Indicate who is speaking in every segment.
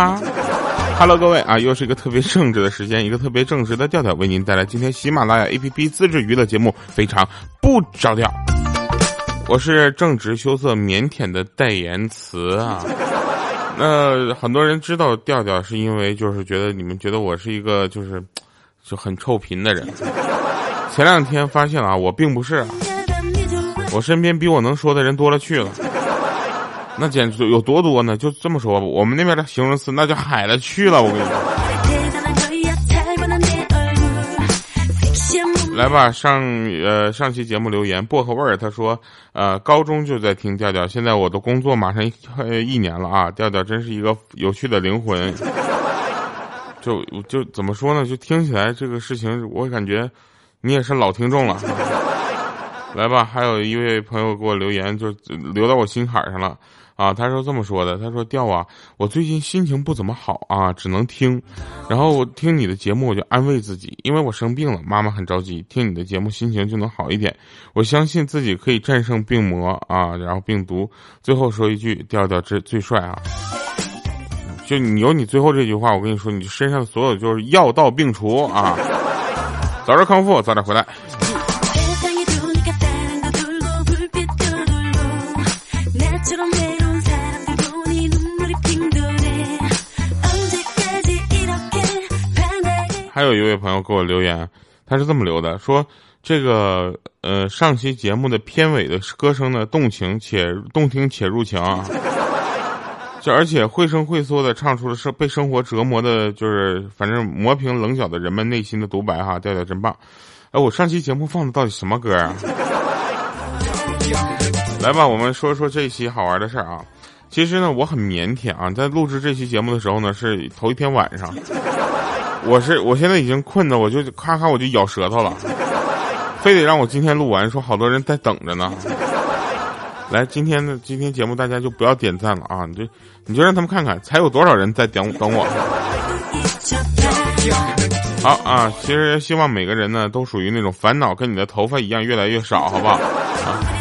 Speaker 1: 哈。哈喽各位啊，又是一个特别正直的时间，一个特别正直的调调，为您带来今天喜马拉雅 APP 自制娱乐节目，非常不着调。我是正直、羞涩、腼腆的代言词啊。那很多人知道调调，是因为就是觉得你们觉得我是一个就是就很臭贫的人。前两天发现啊，我并不是，我身边比我能说的人多了去了。那简直有多多呢？就这么说吧，我们那边的形容词那就海了去了。我跟你说，来吧，上呃上期节目留言薄荷味儿，他说呃高中就在听调调，现在我的工作马上一年了啊，调调真是一个有趣的灵魂。就就怎么说呢？就听起来这个事情，我感觉你也是老听众了。来吧，还有一位朋友给我留言，就留到我心坎上了。啊，他说这么说的，他说调啊，我最近心情不怎么好啊，只能听，然后我听你的节目，我就安慰自己，因为我生病了，妈妈很着急，听你的节目心情就能好一点，我相信自己可以战胜病魔啊，然后病毒。最后说一句，调调这最帅啊，就你有你最后这句话，我跟你说，你身上所有就是药到病除啊，早日康复，早点回来。还有一位朋友给我留言，他是这么留的：说这个呃上期节目的片尾的歌声呢动情且动听且入情啊，就而且绘声绘色的唱出了生被生活折磨的，就是反正磨平棱角的人们内心的独白哈，调调真棒！哎，我上期节目放的到底什么歌啊？来吧，我们说说这期好玩的事儿啊。其实呢，我很腼腆啊，在录制这期节目的时候呢，是头一天晚上。我是我现在已经困的，我就咔咔我就咬舌头了，非得让我今天录完，说好多人在等着呢。来，今天的今天节目大家就不要点赞了啊，你就你就让他们看看，才有多少人在等等我。好啊，其实希望每个人呢都属于那种烦恼跟你的头发一样越来越少，好不好？啊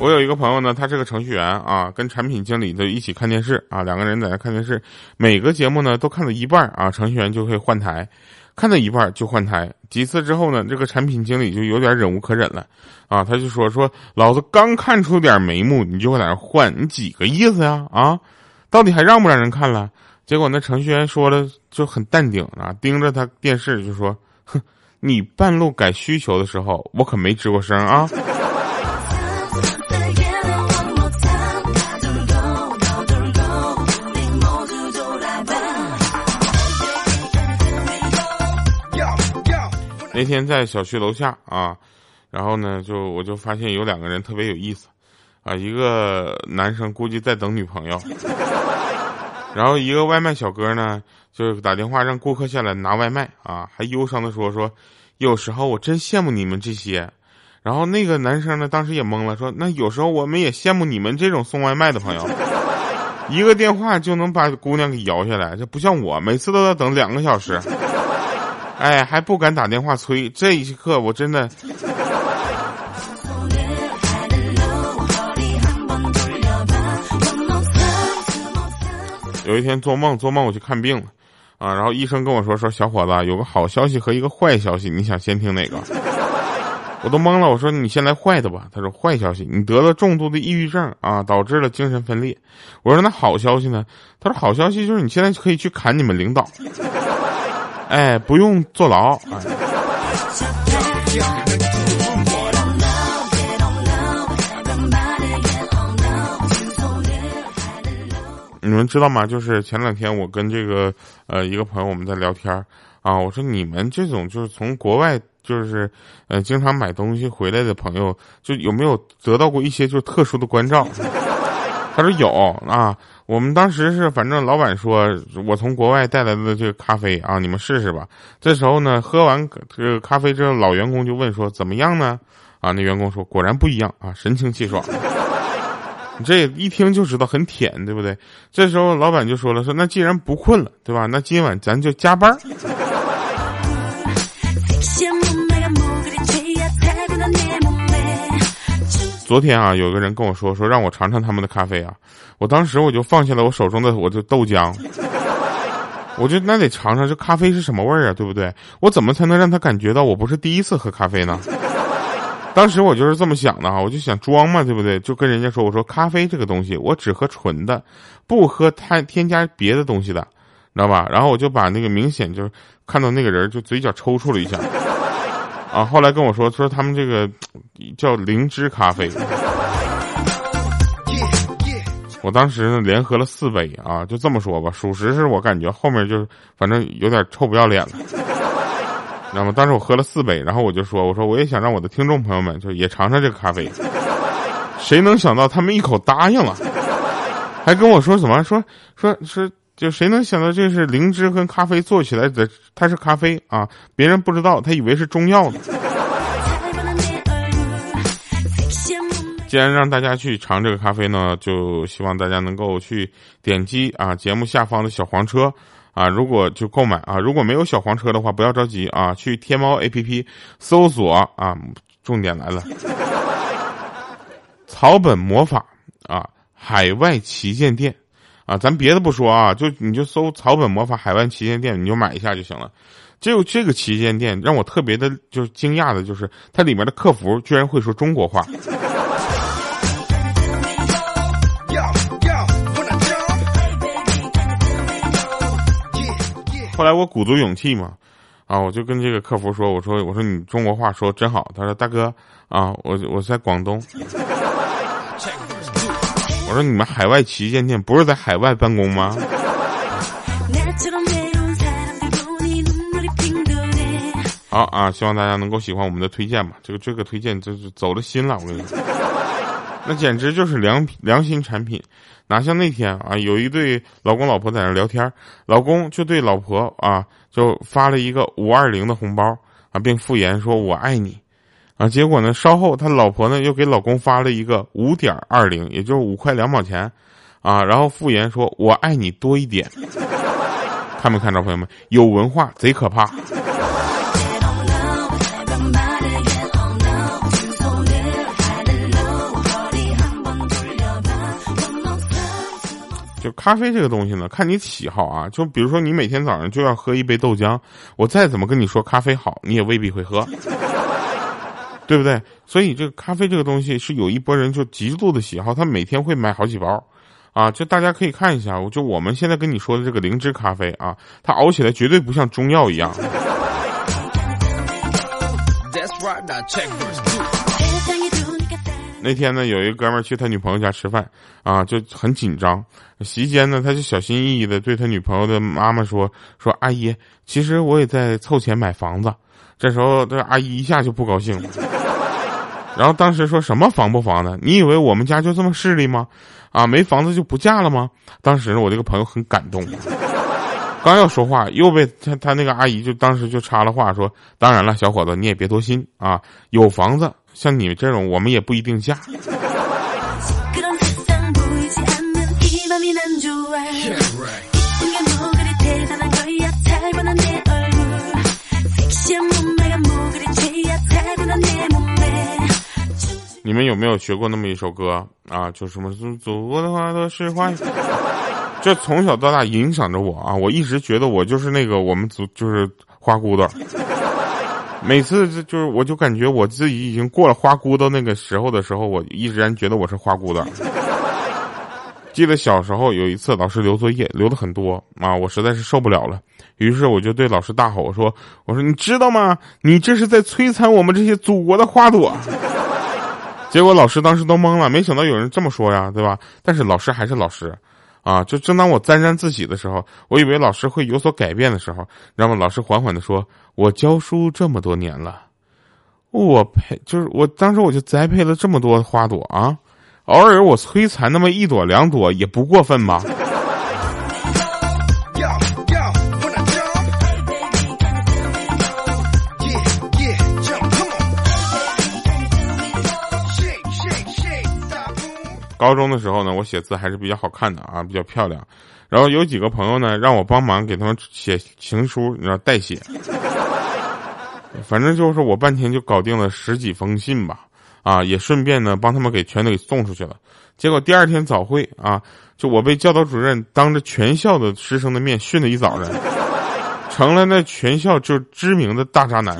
Speaker 1: 我有一个朋友呢，他是个程序员啊，跟产品经理就一起看电视啊，两个人在那看电视，每个节目呢都看到一半啊，程序员就会换台，看到一半就换台，几次之后呢，这个产品经理就有点忍无可忍了啊，他就说说老子刚看出点眉目，你就会在那换，你几个意思呀啊？到底还让不让人看了？结果那程序员说了就很淡定啊，盯着他电视就说，哼，你半路改需求的时候，我可没吱过声啊。那天在小区楼下啊，然后呢，就我就发现有两个人特别有意思，啊，一个男生估计在等女朋友，然后一个外卖小哥呢，就是打电话让顾客下来拿外卖啊，还忧伤的说说，有时候我真羡慕你们这些，然后那个男生呢，当时也懵了，说那有时候我们也羡慕你们这种送外卖的朋友，一个电话就能把姑娘给摇下来，这不像我，每次都要等两个小时。哎，还不敢打电话催，这一刻我真的。有一天做梦，做梦我去看病了，啊，然后医生跟我说说小伙子有个好消息和一个坏消息，你想先听哪个？我都懵了，我说你先来坏的吧。他说坏消息，你得了重度的抑郁症啊，导致了精神分裂。我说那好消息呢？他说好消息就是你现在可以去砍你们领导。哎，不用坐牢。你们知道吗？就是前两天我跟这个呃一个朋友我们在聊天儿啊，我说你们这种就是从国外就是呃经常买东西回来的朋友，就有没有得到过一些就是特殊的关照？他说有啊。我们当时是，反正老板说，我从国外带来的这个咖啡啊，你们试试吧。这时候呢，喝完这个咖啡之后，老员工就问说怎么样呢？啊，那员工说果然不一样啊，神清气爽。你这一听就知道很舔，对不对？这时候老板就说了，说那既然不困了，对吧？那今晚咱就加班。昨天啊，有个人跟我说说让我尝尝他们的咖啡啊，我当时我就放下了我手中的我的豆浆，我就那得尝尝这咖啡是什么味儿啊，对不对？我怎么才能让他感觉到我不是第一次喝咖啡呢？当时我就是这么想的啊，我就想装嘛，对不对？就跟人家说，我说咖啡这个东西，我只喝纯的，不喝太添加别的东西的，知道吧？然后我就把那个明显就是看到那个人就嘴角抽搐了一下，啊，后来跟我说说他们这个叫灵芝咖啡，我当时呢连喝了四杯啊，就这么说吧，属实是我感觉后面就是反正有点臭不要脸了。知道吗？当时我喝了四杯，然后我就说：“我说我也想让我的听众朋友们就也尝尝这个咖啡。”谁能想到他们一口答应了，还跟我说什么？说说说，就谁能想到这是灵芝跟咖啡做起来的？它是咖啡啊，别人不知道，他以为是中药呢。既然让大家去尝这个咖啡呢，就希望大家能够去点击啊节目下方的小黄车。啊，如果就购买啊，如果没有小黄车的话，不要着急啊，去天猫 APP 搜索啊，重点来了，草本魔法啊，海外旗舰店啊，咱别的不说啊，就你就搜草本魔法海外旗舰店，你就买一下就行了。就这个旗舰店让我特别的就是惊讶的就是，它里面的客服居然会说中国话。后来我鼓足勇气嘛，啊，我就跟这个客服说，我说我说你中国话说真好。他说大哥啊，我我在广东。我说你们海外旗舰店不是在海外办公吗？好啊，希望大家能够喜欢我们的推荐吧。这个这个推荐就是走了心了，我跟你说，那简直就是良品良心产品。哪像那天啊，有一对老公老婆在那聊天，老公就对老婆啊，就发了一个五二零的红包啊，并附言说我爱你，啊，结果呢，稍后他老婆呢又给老公发了一个五点二零，也就是五块两毛钱，啊，然后附言说我爱你多一点，看没看着朋友们，有文化贼可怕。就咖啡这个东西呢，看你喜好啊。就比如说你每天早上就要喝一杯豆浆，我再怎么跟你说咖啡好，你也未必会喝，对不对？所以这个咖啡这个东西是有一波人就极度的喜好，他每天会买好几包，啊，就大家可以看一下，我就我们现在跟你说的这个灵芝咖啡啊，它熬起来绝对不像中药一样。那天呢，有一个哥们儿去他女朋友家吃饭，啊，就很紧张。席间呢，他就小心翼翼的对他女朋友的妈妈说：“说阿姨，其实我也在凑钱买房子。”这时候，这阿姨一下就不高兴了。然后当时说什么房不房的？你以为我们家就这么势利吗？啊，没房子就不嫁了吗？当时我这个朋友很感动，刚要说话，又被他他那个阿姨就当时就插了话说：“当然了，小伙子，你也别多心啊，有房子。”像你这种，我们也不一定嫁。你们有没有学过那么一首歌啊？就什么祖国的花朵是花，这从小到大影响着我啊！我一直觉得我就是那个我们族就是花骨朵。每次就是，我就感觉我自己已经过了花骨朵那个时候的时候，我依然觉得我是花骨朵。记得小时候有一次，老师留作业留的很多啊，我实在是受不了了，于是我就对老师大吼说：“我说你知道吗？你这是在摧残我们这些祖国的花朵。”结果老师当时都懵了，没想到有人这么说呀，对吧？但是老师还是老师。啊！就正当我沾沾自喜的时候，我以为老师会有所改变的时候，然后老师缓缓的说：“我教书这么多年了，我配就是我当时我就栽培了这么多花朵啊，偶尔我摧残那么一朵两朵也不过分吧？”高中的时候呢，我写字还是比较好看的啊，比较漂亮。然后有几个朋友呢，让我帮忙给他们写情书，你知道代写。反正就是我半天就搞定了十几封信吧，啊，也顺便呢帮他们给全都给送出去了。结果第二天早会啊，就我被教导主任当着全校的师生的面训了一早上，成了那全校就知名的大渣男。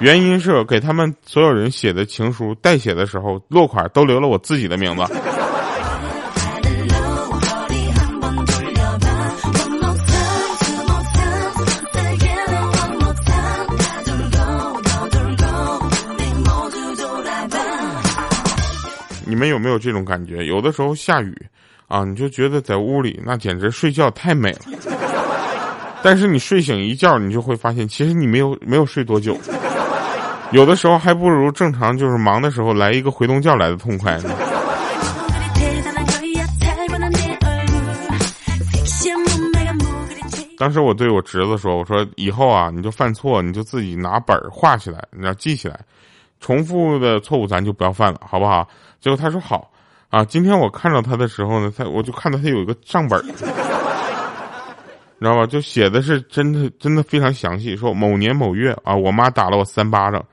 Speaker 1: 原因是给他们所有人写的情书代写的时候，落款都留了我自己的名字。你们有没有这种感觉？有的时候下雨，啊，你就觉得在屋里那简直睡觉太美了。但是你睡醒一觉，你就会发现，其实你没有没有睡多久。有的时候还不如正常就是忙的时候来一个回笼觉来的痛快呢。当时我对我侄子说：“我说以后啊，你就犯错，你就自己拿本儿画起来，你要记起来，重复的错误咱就不要犯了，好不好？”结果他说好，啊，今天我看到他的时候呢，他我就看到他有一个账本，你知道吧？就写的是真的，真的非常详细，说某年某月啊，我妈打了我三巴掌，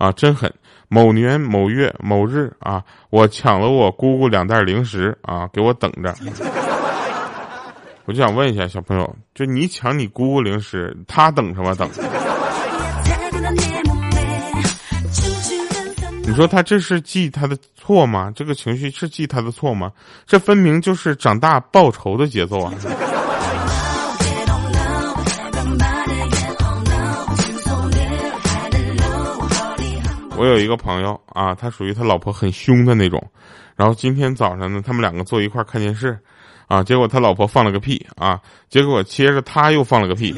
Speaker 1: 啊，真狠。某年某月某日啊，我抢了我姑姑两袋零食啊，给我等着。我就想问一下小朋友，就你抢你姑姑零食，他等什么等？你说他这是记他的错吗？这个情绪是记他的错吗？这分明就是长大报仇的节奏啊！我有一个朋友啊，他属于他老婆很凶的那种。然后今天早上呢，他们两个坐一块看电视，啊，结果他老婆放了个屁啊，结果接着他又放了个屁。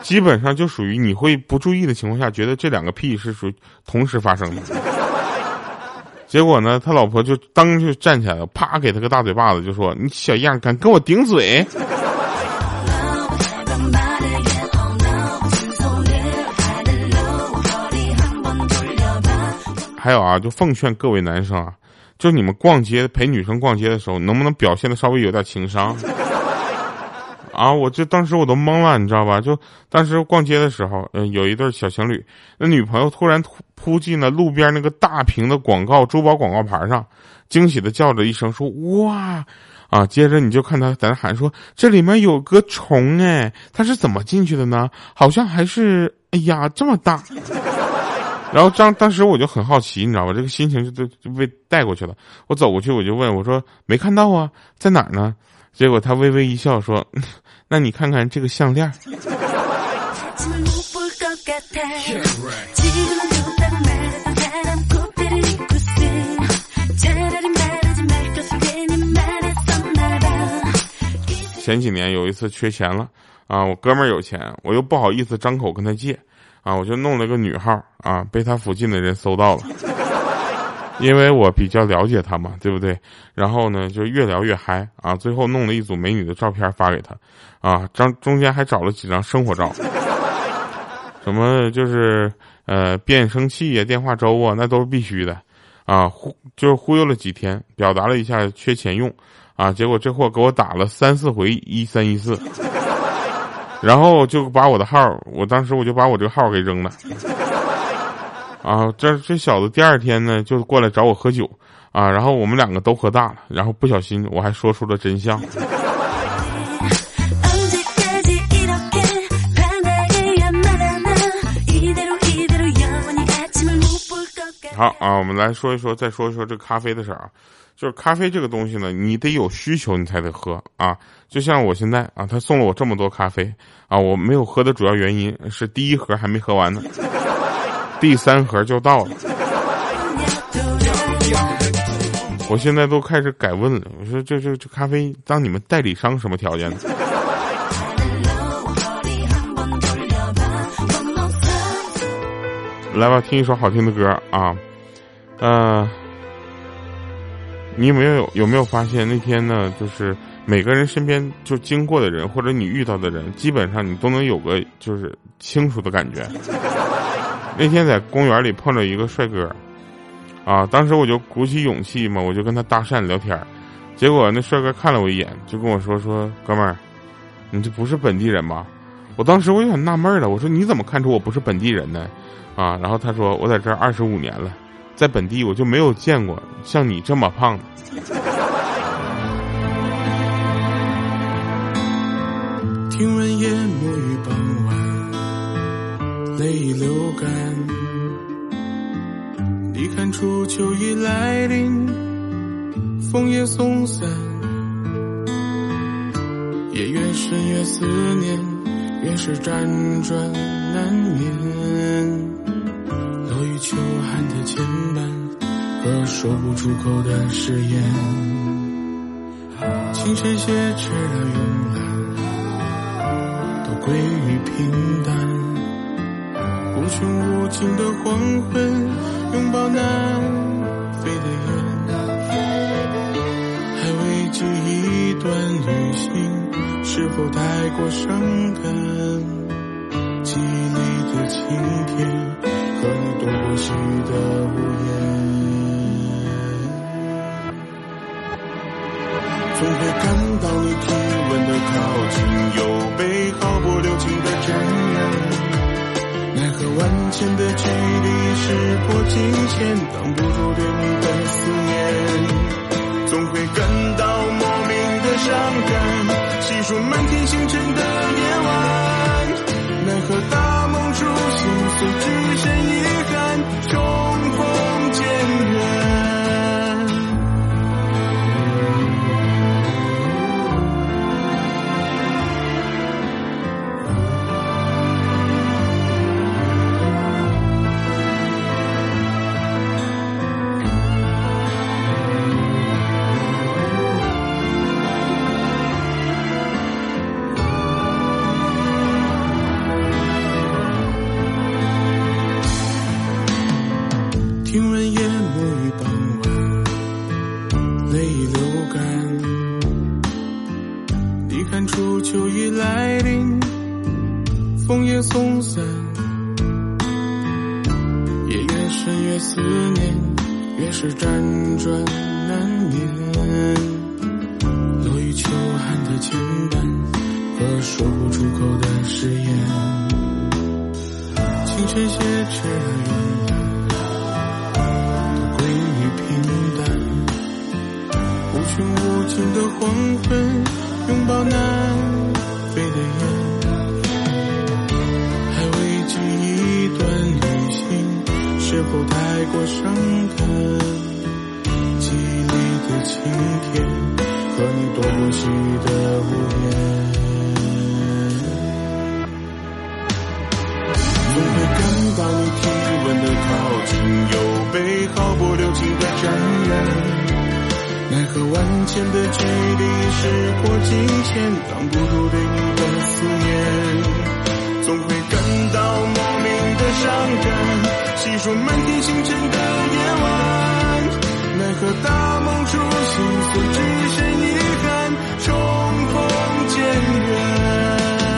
Speaker 1: 基本上就属于你会不注意的情况下，觉得这两个屁是属于同时发生的。结果呢，他老婆就当就站起来了，啪给他个大嘴巴子，就说：“你小样，敢跟我顶嘴！”还有啊，就奉劝各位男生啊，就你们逛街陪女生逛街的时候，能不能表现的稍微有点情商？啊！我就当时我都懵了，你知道吧？就当时逛街的时候，嗯，有一对小情侣，那女朋友突然扑进了路边那个大屏的广告珠宝广告牌上，惊喜的叫着一声说：“哇！”啊，接着你就看他在那喊说：“这里面有个虫哎，它是怎么进去的呢？好像还是哎呀这么大。”然后当当时我就很好奇，你知道吧？这个心情就就就被带过去了。我走过去我就问我说：“没看到啊，在哪儿呢？”结果他微微一笑说：“ 那你看看这个项链。”前几年有一次缺钱了啊，我哥们儿有钱，我又不好意思张口跟他借啊，我就弄了个女号啊，被他附近的人搜到了。因为我比较了解他嘛，对不对？然后呢，就越聊越嗨啊！最后弄了一组美女的照片发给他，啊，张中间还找了几张生活照，什么就是呃变声器呀、电话粥啊，那都是必须的，啊，忽就忽悠了几天，表达了一下缺钱用，啊，结果这货给我打了三四回一三一四，然后就把我的号，我当时我就把我这个号给扔了。啊，这这小子第二天呢就过来找我喝酒，啊，然后我们两个都喝大了，然后不小心我还说出了真相。好啊，我们来说一说，再说一说这咖啡的事儿啊，就是咖啡这个东西呢，你得有需求你才得喝啊，就像我现在啊，他送了我这么多咖啡啊，我没有喝的主要原因是第一盒还没喝完呢。第三盒就到了，我现在都开始改问了。我说这这这咖啡当你们代理商什么条件呢？来吧，听一首好听的歌啊，呃，你有没有有没有发现那天呢？就是每个人身边就经过的人，或者你遇到的人，基本上你都能有个就是清楚的感觉。那天在公园里碰到一个帅哥，啊，当时我就鼓起勇气嘛，我就跟他搭讪聊天结果那帅哥看了我一眼，就跟我说：“说哥们儿，你这不是本地人吧？”我当时我有点纳闷了，我说你怎么看出我不是本地人呢？啊，然后他说我在这儿二十五年了，在本地我就没有见过像你这么胖的。
Speaker 2: 听闻夜幕与傍晚，泪已流干。你看初秋已来临，枫叶松散。夜越深越思念，越是辗转难眠。和说不出口的誓言。清晨写迟了慵懒，都归于平淡。无穷无尽的黄昏，拥抱南飞的雁。还未及一段旅行，是否太过伤感？记忆里的晴天，和你躲过许的无言。总会感到你体温的靠近，又被毫不留情的沾染。奈何万千的距离，时过境迁，挡不住对你的思念。总会感风散。夜越深越思念，越是辗转难眠。落雨秋寒的牵绊和说不出口的誓言。清晨写成了慵懒。都归于平淡。无穷无尽的黄昏，拥抱难太过伤感？记忆里的晴天，和你躲过许的屋檐。总会感到你体温的靠近，又被毫不留情的沾染。奈何万千的距离，时过境迁，挡不住对你我只剩遗憾，重逢渐远。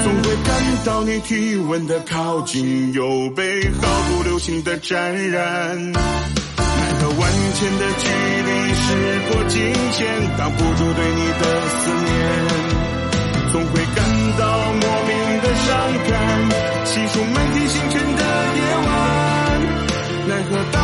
Speaker 2: 总会感到你体温的靠近，又被毫不留情的沾染。奈何万千的距离，时过境迁，挡不住对你的思念。总会感到莫名的伤感，细数满天星辰的夜晚，奈何当。